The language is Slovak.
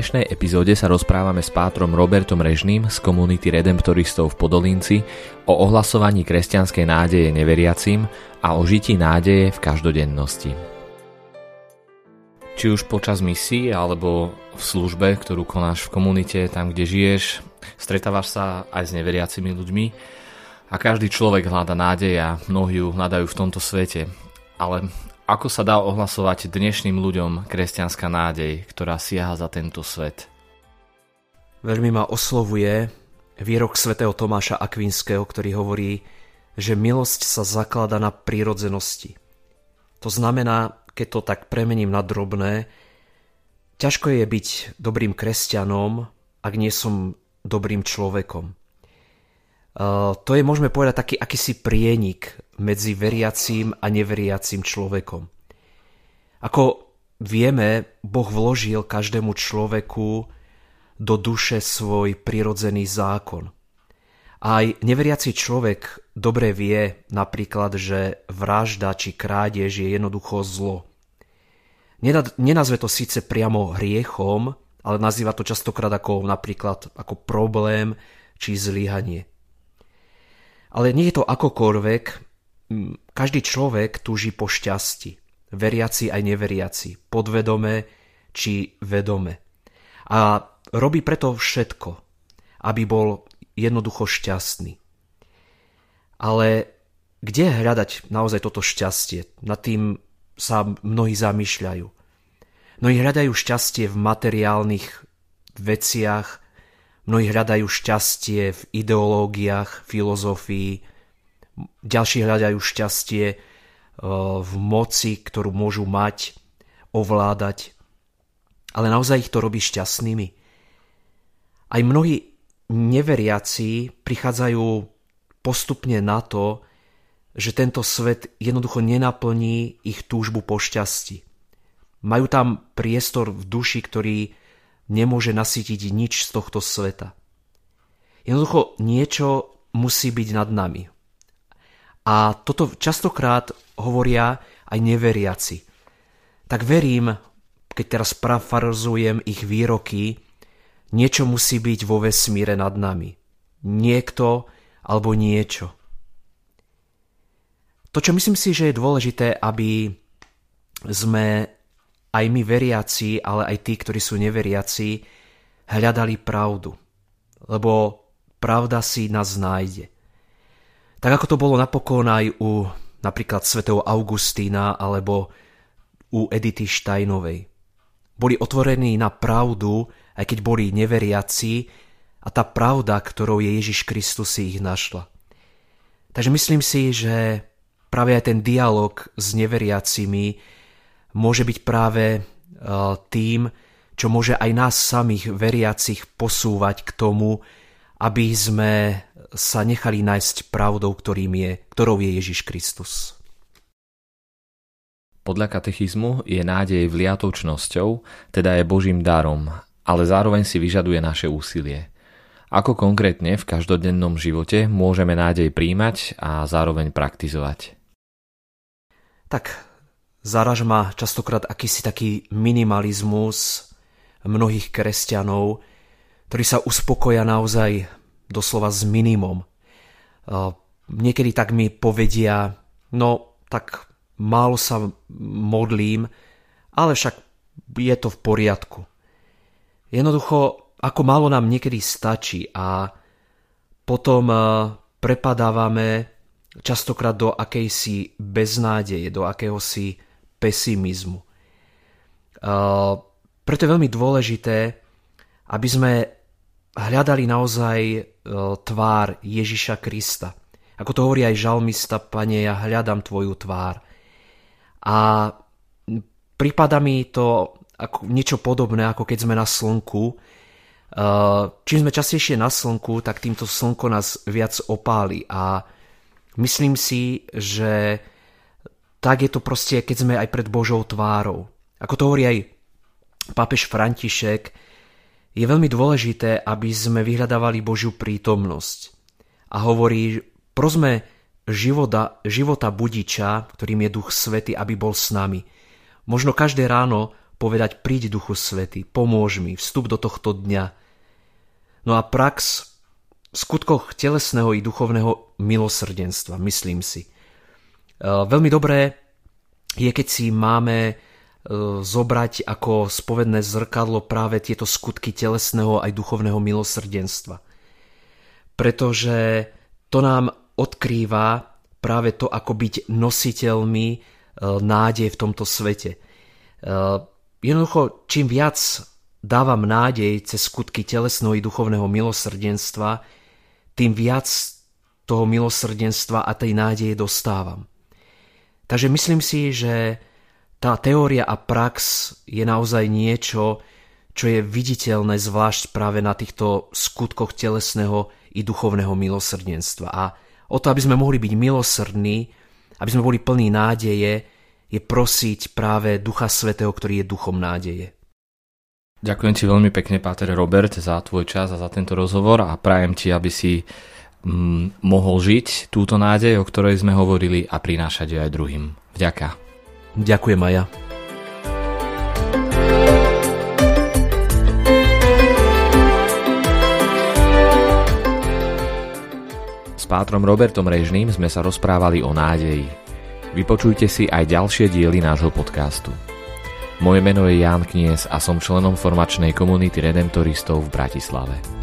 Dnešnej epizóde sa rozprávame s pátrom Robertom Režným z komunity Redemptoristov v Podolínci o ohlasovaní kresťanskej nádeje neveriacím a o žití nádeje v každodennosti či už počas misií alebo v službe, ktorú konáš v komunite, tam kde žiješ, stretávaš sa aj s neveriacimi ľuďmi a každý človek hľada nádej a mnohí ju hľadajú v tomto svete. Ale ako sa dá ohlasovať dnešným ľuďom kresťanská nádej, ktorá siaha za tento svet? Veľmi ma oslovuje výrok svätého Tomáša Akvinského, ktorý hovorí, že milosť sa zaklada na prírodzenosti. To znamená, keď to tak premením na drobné, ťažko je byť dobrým kresťanom, ak nie som dobrým človekom. Uh, to je, môžeme povedať, taký akýsi prienik medzi veriacím a neveriacím človekom. Ako vieme, Boh vložil každému človeku do duše svoj prirodzený zákon – aj neveriaci človek dobre vie napríklad, že vražda či krádež je jednoducho zlo. Nenazve to síce priamo hriechom, ale nazýva to častokrát ako napríklad ako problém či zlyhanie. Ale nie je to akokoľvek, každý človek túži po šťastí, veriaci aj neveriaci, podvedome či vedome. A robí preto všetko, aby bol jednoducho šťastný. Ale kde hľadať naozaj toto šťastie? Nad tým sa mnohí zamýšľajú. Mnohí hľadajú šťastie v materiálnych veciach, mnohí hľadajú šťastie v ideológiách, filozofii, ďalší hľadajú šťastie e, v moci, ktorú môžu mať, ovládať. Ale naozaj ich to robí šťastnými. Aj mnohí neveriaci prichádzajú postupne na to, že tento svet jednoducho nenaplní ich túžbu po šťastí. Majú tam priestor v duši, ktorý nemôže nasytiť nič z tohto sveta. Jednoducho niečo musí byť nad nami. A toto častokrát hovoria aj neveriaci. Tak verím, keď teraz parafrazujem ich výroky, Niečo musí byť vo vesmíre nad nami. Niekto alebo niečo. To, čo myslím si, že je dôležité, aby sme aj my veriaci, ale aj tí, ktorí sú neveriaci, hľadali pravdu. Lebo pravda si nás nájde. Tak ako to bolo napokon aj u napríklad svätého Augustína alebo u Edity Štajnovej. Boli otvorení na pravdu aj keď boli neveriaci a tá pravda, ktorou je Ježiš Kristus si ich našla. Takže myslím si, že práve aj ten dialog s neveriacimi môže byť práve e, tým, čo môže aj nás samých veriacich posúvať k tomu, aby sme sa nechali nájsť pravdou, ktorým je, ktorou je Ježiš Kristus. Podľa katechizmu je nádej vliatočnosťou, teda je Božím darom ale zároveň si vyžaduje naše úsilie. Ako konkrétne v každodennom živote môžeme nádej príjmať a zároveň praktizovať? Tak zaraž ma častokrát akýsi taký minimalizmus mnohých kresťanov, ktorí sa uspokoja naozaj doslova s minimum. Niekedy tak mi povedia, no tak málo sa modlím, ale však je to v poriadku. Jednoducho, ako málo nám niekedy stačí a potom eh, prepadávame častokrát do akejsi beznádeje, do akéhosi pesimizmu. Eh, preto je veľmi dôležité, aby sme hľadali naozaj eh, tvár Ježiša Krista. Ako to hovorí aj žalmista, Pane, ja hľadám Tvoju tvár. A prípada mi to ako niečo podobné, ako keď sme na slnku. Čím sme častejšie na slnku, tak týmto slnko nás viac opáli. A myslím si, že tak je to proste, keď sme aj pred Božou tvárou. Ako to hovorí aj pápež František, je veľmi dôležité, aby sme vyhľadávali Božiu prítomnosť. A hovorí, prosme života, života budiča, ktorým je Duch Svety, aby bol s nami. Možno každé ráno povedať, príď Duchu Svety, pomôž mi, vstup do tohto dňa. No a prax v skutkoch telesného i duchovného milosrdenstva, myslím si. E, veľmi dobré je, keď si máme E, zobrať ako spovedné zrkadlo práve tieto skutky telesného aj duchovného milosrdenstva. Pretože to nám odkrýva práve to, ako byť nositeľmi e, nádej v tomto svete. Jednoducho, čím viac dávam nádej cez skutky telesného i duchovného milosrdenstva, tým viac toho milosrdenstva a tej nádeje dostávam. Takže myslím si, že tá teória a prax je naozaj niečo, čo je viditeľné zvlášť práve na týchto skutkoch telesného i duchovného milosrdenstva. A o to, aby sme mohli byť milosrdní, aby sme boli plní nádeje, je prosiť práve Ducha Svetého, ktorý je duchom nádeje. Ďakujem ti veľmi pekne, Páter Robert, za tvoj čas a za tento rozhovor a prajem ti, aby si mm, mohol žiť túto nádej, o ktorej sme hovorili a prinášať ju aj druhým. Vďaka. Ďakujem aj ja. S pátrom Robertom Režným sme sa rozprávali o nádeji. Vypočujte si aj ďalšie diely nášho podcastu. Moje meno je Ján Knies a som členom formačnej komunity redemptoristov v Bratislave.